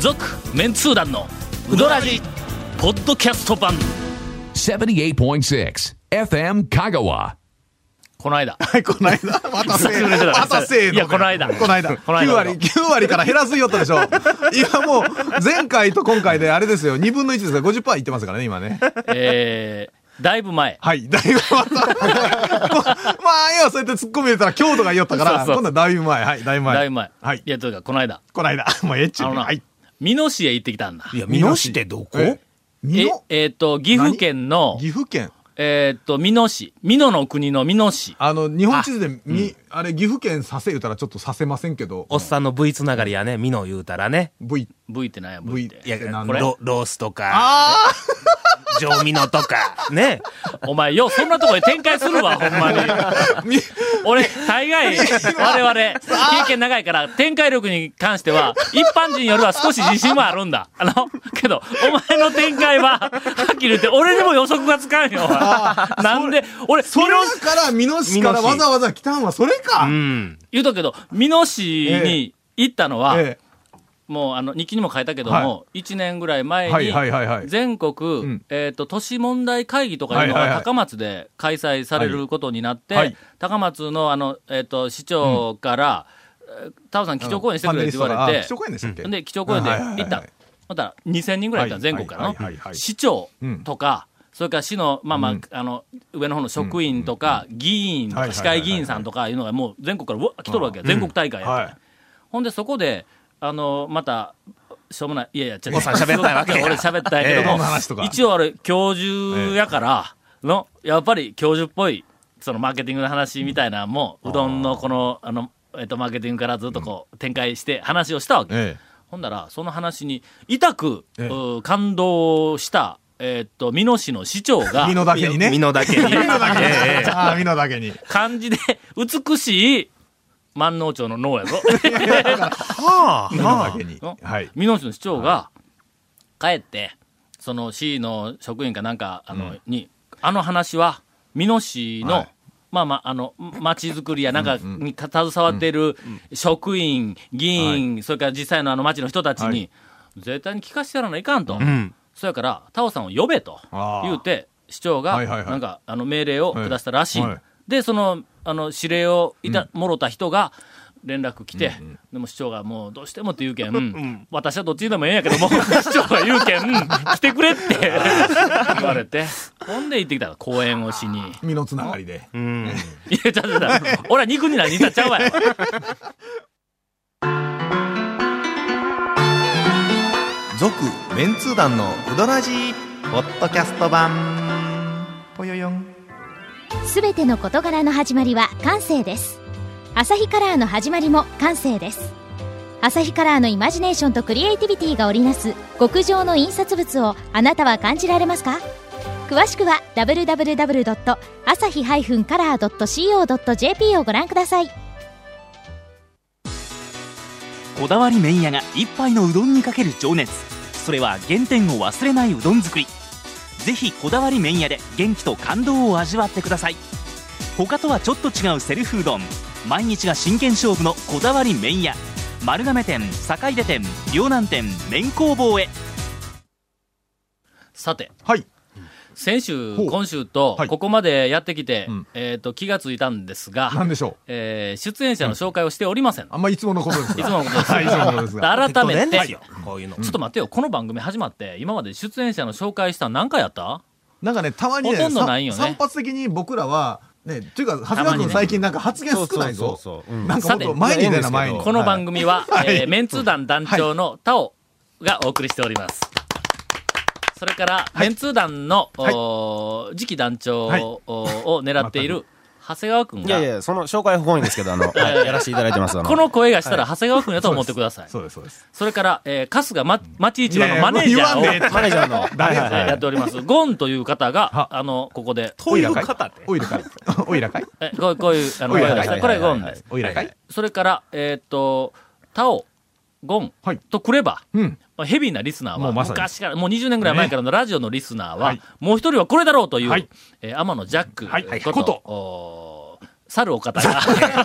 続メンツー団のウドラジポッドキャスト版78.6 FM Kagawa. この間はい、この間、またせえ、またせえの。いやこの間この間。この間9割、9割から減らすよったでしょ。今もう、前回と今回であれですよ、2分の1ですから50%いってますからね、今ね。えー、だいぶ前はい、だいぶまた。まあ、いや、そうやって突っ込み入れたら京都が言おったから、今度はだいぶ前。はい、だいぶ前。だいぶ前はい。いやというかこの間この間、もうええっちゅうはい。美濃市へ行ってきたんだ。いや、美濃市ってどこ？え美え濃えーっと岐阜県の岐阜県。えーっと美濃市。美濃の国の美濃市。あの、日本地図で、み、あれ、岐阜県させ言うたらちょっとさせませんけど、おっさんの V つながりやね、美濃言うたらね。V、V ってなんや V って。いや、なんこれロロースとか、あ 上美濃とか、ね。お前よそんなとこで展開するわ ほんまに。俺、大概、我々、経験長いから、展開力に関しては、一般人よりは少し自信はあるんだ。あの、けど、お前の展開は、はっきり言って、俺にも予測がつかんよ。なんで、俺、それだから、美濃市からわざわざ来たんはそれか。うん。言うとくけど、美濃市に行ったのは、えもう、あの、日記にも書いたけども、一年ぐらい前に、はいはいはいはい。全国、ん。えっ、と、都市問題会議とかいうのはいはいはい。が高松で開催されることになって、はい。はい高松の、あの、えっ、と、市長から、えータオさん、基調講演してくれって言われて基、調講演でしたっけ？で、基調講演ではいはいはいはい。行った。また、2000人ぐらいいた、はい全国からのはいはいはいは。い。市長とか、それから市の、まあまあ、あの、上の方の職員とか、議員とか、はいはいはいはい。市会議員さんとかいうのがもう全国からうわ来とるわけや。全国大会やはい。って。ほんで、そこで、あの、また、しょうもない、いやいや、ちょおっさん喋ったわけや。俺喋ったんやけどええもこの話とか、一応あれ、教授やから、の、やっぱり教授っぽい、そのマーケティングの話みたいなのも、うどんのこの、あの、えっと、マーケティングからずっとこう、展開して話をしたわけ。えほんだら、その話に、痛く、ええ。う感動した、えっと、美濃市の市長がえ。美、濃だけにね。美濃だけに。美濃だけに。ええああ、美濃だけに。漢字で、美しい、万能町の脳やぞ。はあ。美濃だけにの。はい。美濃市の市長が、帰って、その市の職員かなんか、あの、に、あの話は、美濃市の、はいまあまあ、あの、町づくりやなんかにた携わっている職員、議員、それから実際のあの町の人たちに、はい絶対に聞かせてやらないかんと。んそやから、タオさんを呼べと言うて、市長が、なんか、あの、命令を下したらしい。はい。はいで、その、あの、指令をいた、もろた人が、連絡来て、でも市長がもうどうしてもって言うけん、私はどっちでもええんやけども、市長が言うけん、来てくれって 言われて、ほんで行ってきた講演をしに。美濃つながりで。うん。いや、ちゃうちゃうちゃう俺は肉になりにたっちゃうわよ。続メンツー団のウドラジーポッドキャスト版。ぽよよん。すべての事柄の始まりは感性です。アサヒカラーの始まりも感性です。アサヒカラーのイマジネーションとクリエイティビティが織りなす極上の印刷物をあなたは感じられますか？詳しくは www.asahi-color.co.jp をご覧ください。こだわり麺屋が一杯のうどんにかける情熱。それは原点を忘れないうどん作り。ぜひこだわり麺屋で元気と感動を味わってください。他とはちょっと違うセルフうどん。毎日が真剣勝負のこだわり麺屋。丸亀店坂出店両南店麺工房へ。さて、はい。先週、今週とは、いここまでやってきて、うんえっ、と、気がついたんですが、なんでしょう？えー出演者の紹介をしておりません。あんまいつものことですが。いつものことです はい、いつものことですが。改めて、ですよ。こういうの。ちょっと待ってよ、この番組始まって、今まで出演者の紹介したの何回やった？なんかね、たまにね、ほとんどないよねさ散発的に僕らは、ね、っていうか、長谷川君最近なんか発言少ないぞ。そうそうそううんなんかもっと前に出な、前に。この番組は、はいえーメンツー団団長のタオがお送りしております。それから、メンツー団の、はい次期団長はいをを狙っている長谷川君が、いやいや、その紹介不本意ですけど、あの、は いやらせていただいてます。あのこの声がしたら長谷川君やと思ってください。そうです、そうです。それから、えー、春日ま、町市場のマネージャーを、マネージャーの。誰やっております。ゴンという方がは、あの、ここで、という方って？おいらかい。おいらかい。えこういう、あの、これゴンです。おいらかい。それから、えーっと、タオ、ゴンはい。とくれば、うん。ヘビーなリスナーは、昔から、もう20年ぐらい前からのラジオのリスナーは、はい。もう一人はこれだろうという、はい。えー天野ジャックはい。こと、こと。おー猿お方が、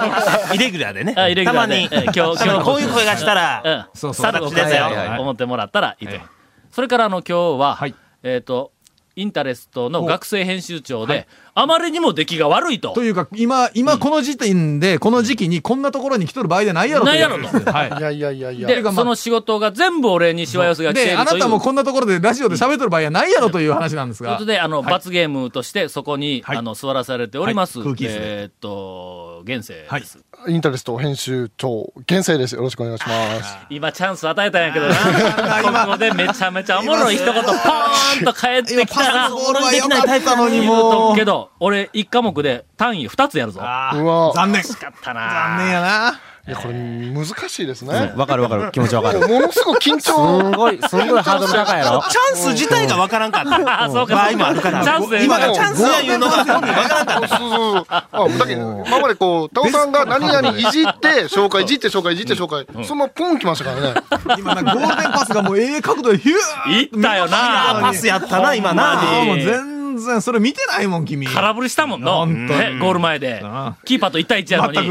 イレギュラーでね。あイレギュラーで。たまに、え今日たまにこういう声がしたら、うん、そうそう猿お方や私ですよ。と思ってもらったらいいと。はい。それからあの今日は、はい。えっ、と、インタレストの学生編集長で、あまりにも出来が悪いと。というか、今、今この時点で、この時期にこんなところに来とる場合じゃないやろというないやろとはい。いやいやいやいや。で、まあその仕事が全部俺にしわ寄せが来ていで、るという。あなたもこんなところでラジオで喋っとる場合はないやろという話なんですがということ。で、あの、罰ゲームとしてそこに、はいあの、座らされております。はい空気椅子でえーっと、現世はい。インタレスト編集長、厳正です。よろしくお願いします。今チャンス与えたんやけどな。ここでめちゃめちゃおもろい一言ポーンと返ってきたら、ボールは良かったのにもけど、俺一科目で単位二つやるぞ。うわ残念。惜しかったな。残念やな。いや、これ難しいですね。わかるわかる。気持ちわかる。ものすごい緊す張。んごい、すんごいハードル高いやろ。チャンス自体がわからんかった。あ、そうか。場合もあるから。チャンスで今がチャンスやいうのがわからんかった。そうそうそう。あ、だけど、今までこう、タオさんが何々いじって、紹介、いじって紹介、いじって紹介。そのポン来ましたからね。今な、ゴールデンパスがもうええ角度でヒューいったよな。パスやったな、今あな。あ、もう全然、それ見てないもん、君。空振りしたもんの。本当ね、ゴール前であ。キーパーと1対1やのに。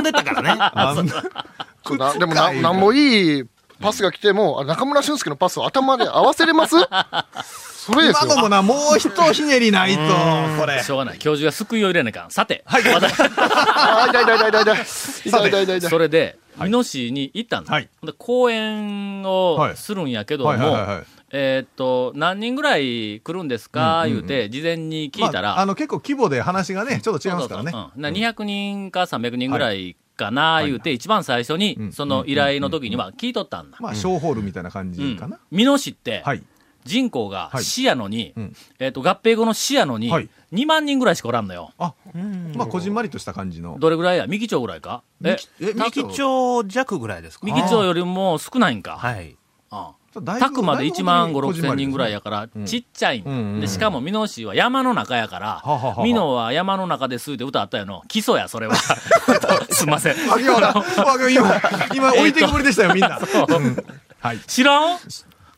んでったからね。でもな、なんもいいパスが来ても、あ中村俊輔のパスを頭で合わせれます？それですよ。今のもな、もう一ひねりないと、これ。しょうがない。教授が救いを入れないかん。さて、はい。い痛い痛い痛い痛い。痛い痛い痛い痛い。それで、美濃市に行ったんだ。はいで講演をするんやけども、はいはいはいはいえーっと、何人ぐらい来るんですか、言うて、事前に聞いたら、まあ、あの、結構規模で話がね、ちょっと違いますからね。そうそうそう。うん。な200人か300人ぐらいかな、言うて、一番最初に、んその依頼の時には聞いとったんだ。まあ、小ホールみたいな感じかな。美濃市って、はい。人口がはい。市やのに、うん。えーっと、合併後の市やのに、はい。2万人ぐらいしかおらんのよ。あ、まあ、こじんまりとした感じの。どれぐらいや？三木町ぐらいか？え、え、三木町弱ぐらいですか？三木町よりも少ないんか？はい。あだいぶたくまで1万5、6千人ぐらいやかから、ちっちゃいで、しかも美濃市は山の中やから美濃は山の中ですって歌あったよの。基礎や、それは。すんません。ら。今、今、置いてくぼりでしたよ、みんな。知らん？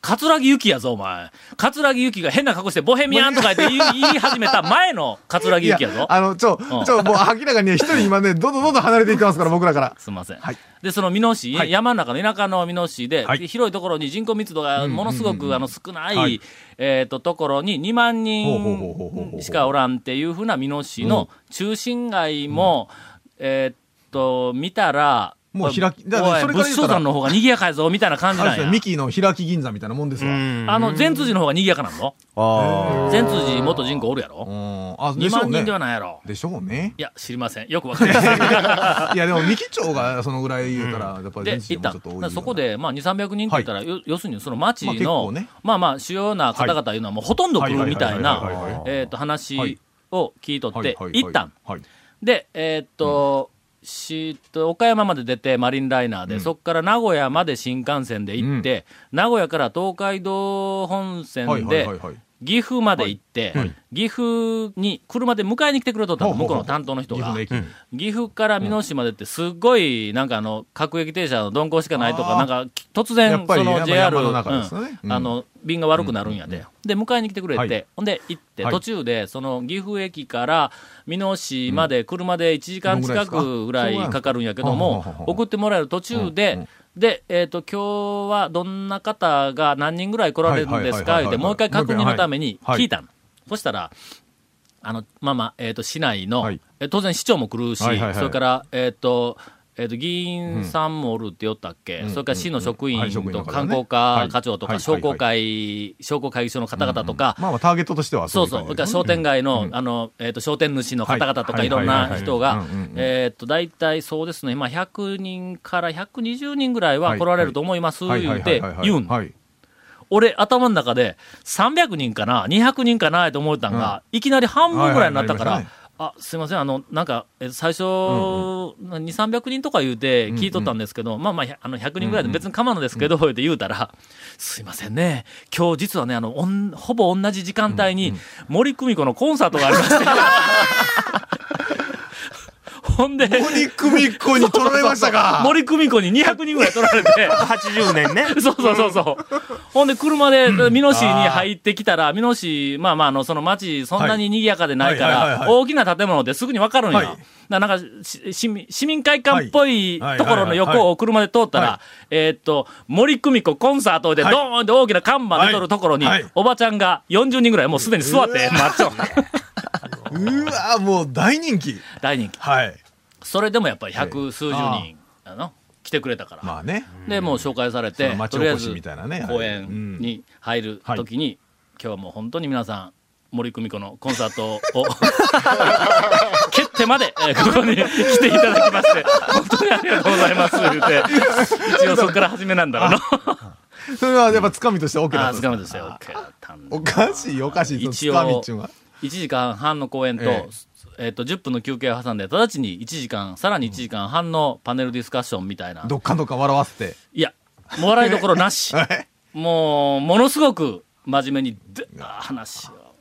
桂木由紀やぞ、お前。桂木由紀が変な格好して、ボヘミアンとか言って言い始めた前の桂木由紀やぞ。あの、ちょ、ん。ちょ、もう明らかに一人今ね、どんどんどんどん離れていってますから、僕らから。すみません。はい。で、その美濃市、はい。山の中の田舎の美濃市で、はい。広いところに人口密度がものすごく、あの少ない、はい。えっ、と、ところに2万人しかおらんっていうふうな美濃市の中心街も、えっと、見たら、もう開きだからそれから言うたら仏生山の方が賑やかやぞ、みたいな感じなんや。ですよミキの開き銀座みたいなもんですわ。うん。あの、善通寺の方が賑やかなんの？あ善通寺元人口おるやろあ、で ?2 しょうね万人で。はないやろでしょうね。いや、知りません。よくわかりません。いや、でも、三木町がそのぐらい言うたら、やっぱりで、全行った地でもちょっと多いような。そこで、まあ、2、300人って言ったら、よ要するにその町の、まあまあ、主要な方々いうのはもうほとんど来るみたいはいなえっと、話を聞いとってはいはい、はい行ったん。はい。で、えーっと、しと岡山まで出てマリンライナーで、そこから名古屋まで新幹線で行って、名古屋から東海道本線はいはいではいはい。岐阜まで行って、はい。岐阜に車で迎えに来てくれとったの、向こうの担当の人が。岐阜の駅。岐阜から美濃市までってすっごい、なんかあの、各駅停車の鈍行しかないとか、なんか突や然、その JR、山のあの、便が悪くなるんやで。で、迎えに来てくれて、はい。ほんで行って、はい。途中で、その岐阜駅から美濃市まで車で1時間近くぐらいかかるんやけどども送ってもらえる途中で、で、えっ、と、今日はどんな方が何人ぐらい来られるんですか？はいはいはいはい言って、もう一回確認のためにはい聞いたの。そしたら、あの、まあまあ、えっ、と、市内の、はい。え当然市長も来るし、はいはいはい。それから、えっ、と、えっ、と、議員さんもおるって言ったっけ、それから市の職員と観光課はい。課長とか、はい商工会、商工会議所の方々とか、まあまあ、ターゲットとしてはそうそう、それから商店街の、あの、えっ、と、商店主の方々とか、はいいろんな人が大体そうですね、まあ、100人から120人ぐらいは来られると思います、はい言うて、言うん。はい。俺、頭の中で、300人かな、200人かな、と思ったんが、いきなり半分ぐらいになったから、あ、すいません、あの、なんか、え最初、2、300人とか言うて聞いとったんですけど、まあまあ、あの、100人ぐらいで別に構わんのですけど、言うて言うたら、すいませんね、今日実はね、あの、おんほぼ同じ時間帯に、森久美子のコンサートがありまして、ほんで、森久美子に取られましたか。森久美子に200人ぐらい取られて、80年ね。そうそうそうそう。ほんで、車で、美濃市に入ってきたら、美濃市、まあまあ、あの、その町、そんなに賑やかでないから、大きな建物ってすぐにわかるんや。なんかし市民、市民会館っぽいはいところの横を車で通ったはら、えーっと、森久美子コンサートでドはいーンって大きな看板で撮るところにおばちゃんが40人ぐらいもうすでに座って待っちゃう。うわもう大人気。大人気。はい。それでもやっぱり百数十人、あの、来てくれたから。まあね。で、もう紹介されそてとりあえずおこしみたいなね公園に入るときに、今日はもう本当に皆さん、森久美子のコンサートを 蹴ってまで、えーここに来ていただきまして、本当にありがとうございます、言うて、一応そこから始めなんだろうな。それはやっぱつかみとして OK だったんですつかみですよ、OK だったんでおかしいおかしい。一応かみっちゅうのは。1時間半の公演と、ええっと、10分の休憩を挟んで、直ちに1時間、さらに1時間半のパネルディスカッションみたいな。どっかんどっかん笑わせて。いや、もう笑いどころなし。はいもう、ものすごく真面目にで話を。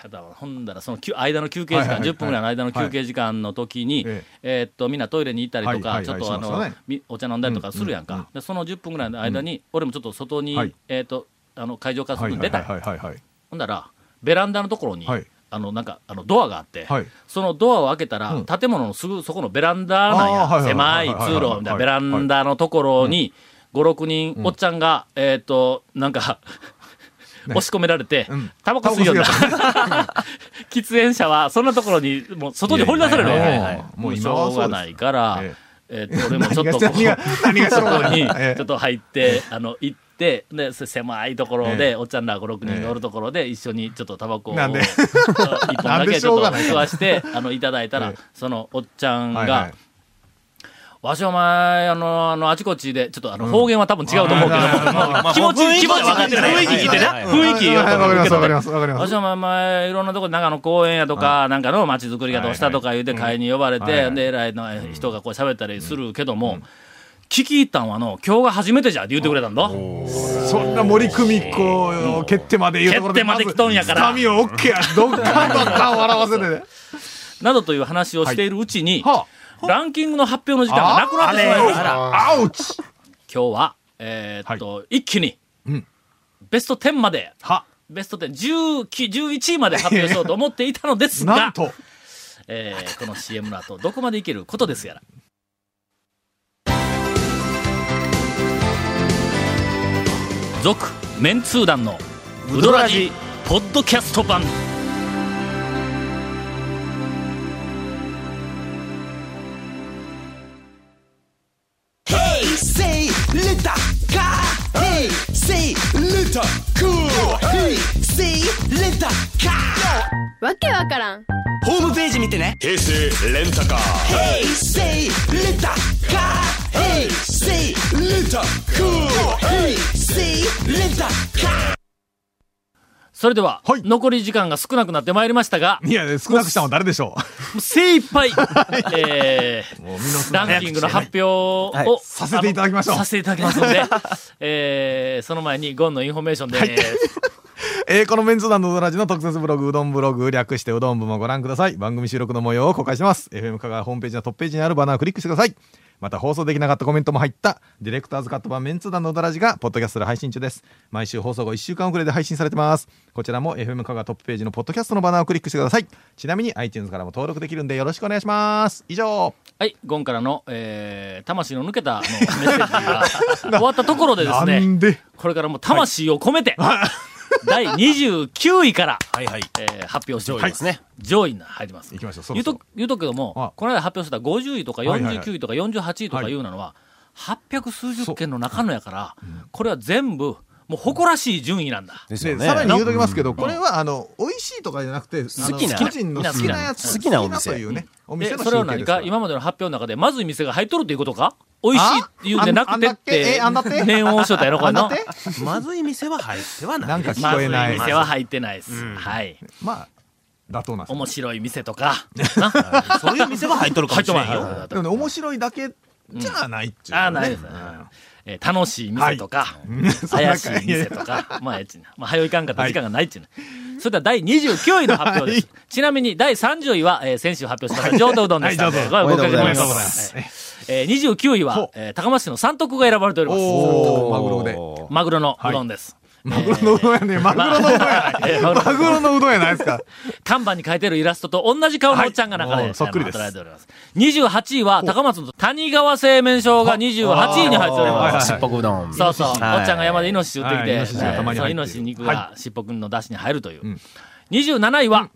ただ、ほんだら、その間の休憩時間、はいはいはい10分ぐらいの間の休憩時間の時に、ええーっと、みんなトイレに行ったりとか、ちょっとあの、お茶飲んだりとかするやんか。で、その10分ぐらいの間に、俺もちょっと外に、はいえーっと、あの、会場から外に出た。ほんだら、ベランダのところに、はいあの、なんか、あの、ドアがあって、はい。そのドアを開けたら、うん。建物のすぐそこのベランダなんや。狭い通路みたいな、ベランダのところに、5、6人、おっちゃんが、えっ、と、なんか、押し込められてうん、タバコ吸いよんだタバ。喫煙者は、そんなところに、もう外に掘り出されるいやいやいやはいはい。もうしょうがないから、ええ。っ、と、俺もちょっとこう、そこに、ええ。ちょっと入って、あの、行って、で、せ狭いところで、ええ。おっちゃんら5、6人がおるところで、一緒にちょっとタバコを、一本だけちょっと吸わして、あの、いただいたらええ、そのおっちゃんが、わしお前、あの、あの、あちこちで、ちょっとあの、方言は多分違うと思うけど気持ち、気気持ちは分かってない雰囲気聞いてな、雰囲気をはいわかりますわかりますわかります。わしお前、前、いろんなとこで長野公園やとか、なんかの街づくりがどうしたとか言うて会に呼ばれて、で、偉いの人がこう喋ったりするけども、聞き入ったんはの、今日が初めてじゃって言ってくれたんだ。そんな森久美子を蹴ってまで言うところで。蹴ってまで来とんやからつかみを OK や。どっかんどっかん笑わせてね。などという話をしているうちに、はランキングの発表の時間がなくなってしまいました。あ、アウチ今日は、えーっと、一気に、うんベスト10まで、は、ベスト10、10 11位まで発表しようと思っていたのですがなん、と。えーこの CM の後、どこまでいけることですやら。続メンツー団のブドラジポッドキャスト版。わけわからん。ホームページ見てね。平成レンタカー。平成レンタカー。平成レンタカー。それでは、はい残り時間が少なくなってまいりましたが、いや、少なくしたのは誰でしょ精一杯、えー、ランキングの発表を、はいさせていただきましょうあのさせていただきますので、えー、その前にゴンのインフォメーションで、えーこのメンツ団のうどらじの特設ブログ、うどんブログ、略してうどん部もご覧ください。番組収録の模様を公開してます。FM 香川ホームページのトップページにあるバナーをクリックしてください。また放送できなかったコメントも入った、ディレクターズカット版メンツ団のうどらじが、ポッドキャストで配信中です。毎週放送後1週間遅れで配信されてます。こちらも FM 香川トップページのポッドキャストのバナーをクリックしてください。ちなみに iTunes からも登録できるんでよろしくお願いします。以上。はい、ゴンからの、えー、魂の抜けたメッセージが終わったところでです なね、これからもう魂を込めて、第29位から、はいはい。えー発表しております。上位ですね。上位に入ります。行きましょう。そ言うろそろと、言うとくけどあも、この間発表した50位とかはいはいはい49位とか48位とかいうのは、800数十件の中のやから、これは全部、もう誇らしい順位なんだ。ですよね。でさらに言うときますけど、これはあの美味しいとかじゃなくて、好きな個人の好きなやつ、好きなお店。というね、おで店のそれを何か、今までの発表の中で、まずい店が入っとるっていうことか？美味しいっていうんでなくてってえあんだって、念を押しとったやろ、これのまずい店は入ってはない。なんか聞まずいこえない。店は入ってないです。はい。まあ、妥当な面白い店とか、な。そういう店は入っとるかもしれんよ。入っとる。でもね、面白いだけじゃないっちゅう、ね。ああ、ないですね。えー楽しい店とか、怪しい店とか、まあ、えっちな。まあ、早いかんかったら時間がないっちゅうね。それでは第29位の発表です。ちなみに第30位は、えー先週発表しました、浄土うどんでしたので。はいうございえー29位は、えー高松市の三徳が選ばれております。マグロで。マグロのうどんです。マグロのうどんやね。マグロのうどんやない。えーマグロのうどんやないですか。看板に書いてるイラストと同じ顔のおっちゃんが中で、はいそっくりですあの捉えております。28位は高松の谷川製麺所が28位に入っております。しっぽくうどん。そうそう。おっちはいゃんが山でイノシシ撃ってきて、はいイノシシがたまにそう入ってるイノシシ肉はがしっぽくんの出汁に入るという。ん27位は、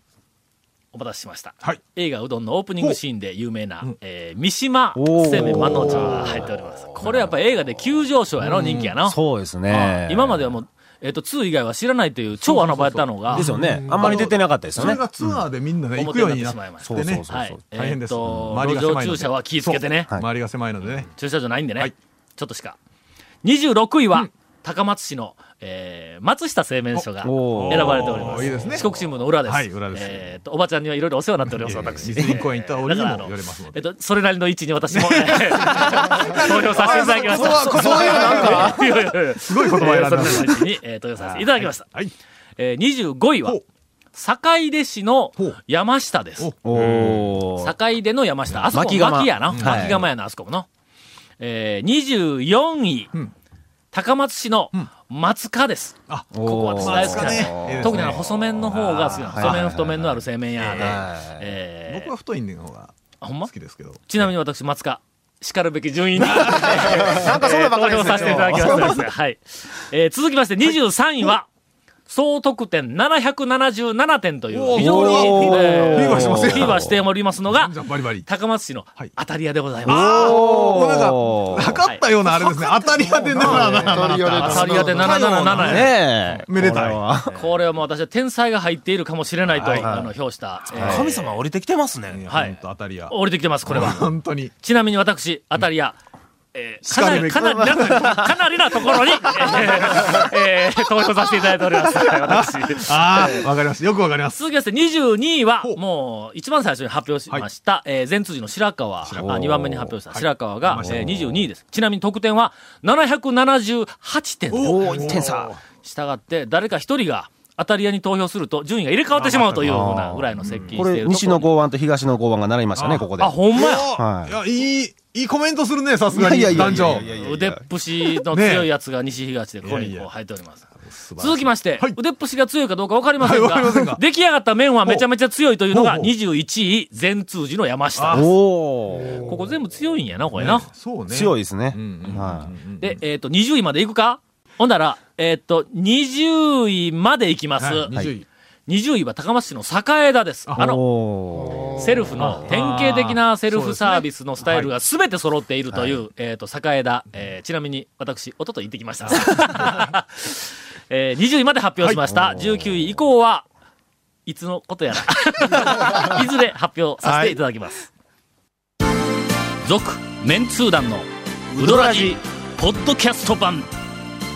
お待たせしました。はい映画うどんのオープニングシーンで有名な、えー三島製麺万能町が入っております。これやっぱ映画で急上昇やろ、人気やな。そうですね。今まではもう、えっ、と、2以外は知らないという超穴場やったのが、ですよね。あんまり出てなかったですよねそれ。がツアーでみんなね、行くようになってそうそうね。そうはい。大変ですえっと、周り路が狭いので上駐車は気ぃつけてね。そう周りが狭いのでね。駐車場ないんでね。はいちょっとしか。26位は、高松市の、えー、松下製麺所がお選ばれております。おいいですね四国新聞の裏です。はい裏ですえーと、おばちゃんにはいろいろお世話になっております、私。ディズニー公園行った折にもれますのでえっと、それなりの位置に私も、ね、投票させていただきました。そうそういうなんかいやいやいやすごい言葉選んだえーそれなりの位置に、えー投票させていただきました。はい。えー、25位は坂出市の山下です。坂出の山下。あそこ巻やな。うん巻窯やな、あそこもの。えー、24位、ん高松市の松川です。あ、ここ私大好きなんですね特にあの細麺の方が好きな細麺太麺のある製麺屋で。僕は太いんの方があほんま？好きですけど。ちなみに私、松川。叱るべき順位に、なんかそんなばっかりですね 投票させていただきました。はい。えー続きまして、23位は、総得点777点という、非常に、おーえフィーバーしてますよフィーバーしておりますのがじ、ゃあバリバリ。高松市のはい当たり屋でございます。もうなんか、測ったようなあれですね。当たり屋でならな当たり屋で当たり屋で777や。ねえ。めでたいこれはこれはもう私は天才が入っているかもしれないと、はいあの、表した。えー神様降りてきてますね。はい当たり屋。降りてきてます、これは。本当に。ちなみに私、当たり屋、えーかなり、かなりな、かなりなところに、えーえー投票させていただいております。私。ああ、わかります。よくわかります。続きまして22位はもう、一番最初に発表しました、えー前通寺の白川、あ白川2番目に発表したはい白川が、えー22位です。ちなみに得点は778点。おー、1点差。したがって、誰か一人が当たり屋に投票すると、順位が入れ替わってしまうというふうなぐらいの接近これ、している西の剛腕と東の剛腕が習いましたね、ここで。あ、ほんまや。はいいや、いい、いいコメントするね、さすがに。いやいやいや団長。腕っぷしの強いやつが西東でここにこう入っております。続きまして、はい腕っぷしが強いかどうかわかりませんがが、出来上がった麺はめちゃめちゃ強いというのがほうほう21位、全通寺の山下です。ここ全部強いんやな、これな。そうね。い。強いですねうんうん。はで、えっ、と、20位まで行くか？ほんなら、えっ、と、20位まで行きます。はい20位。20位は高松市の栄枝です。あい。の。セルフの典型的なセルフサービスのスタイルが全て揃っているという、えっ、と、栄枝、えーちなみに私、おととい行ってきました。えー20位まで発表しました。19位以降は、いつのことやら、いずれ発表させていただきます。続、メンツー団のウドラジ、ポッドキャスト版。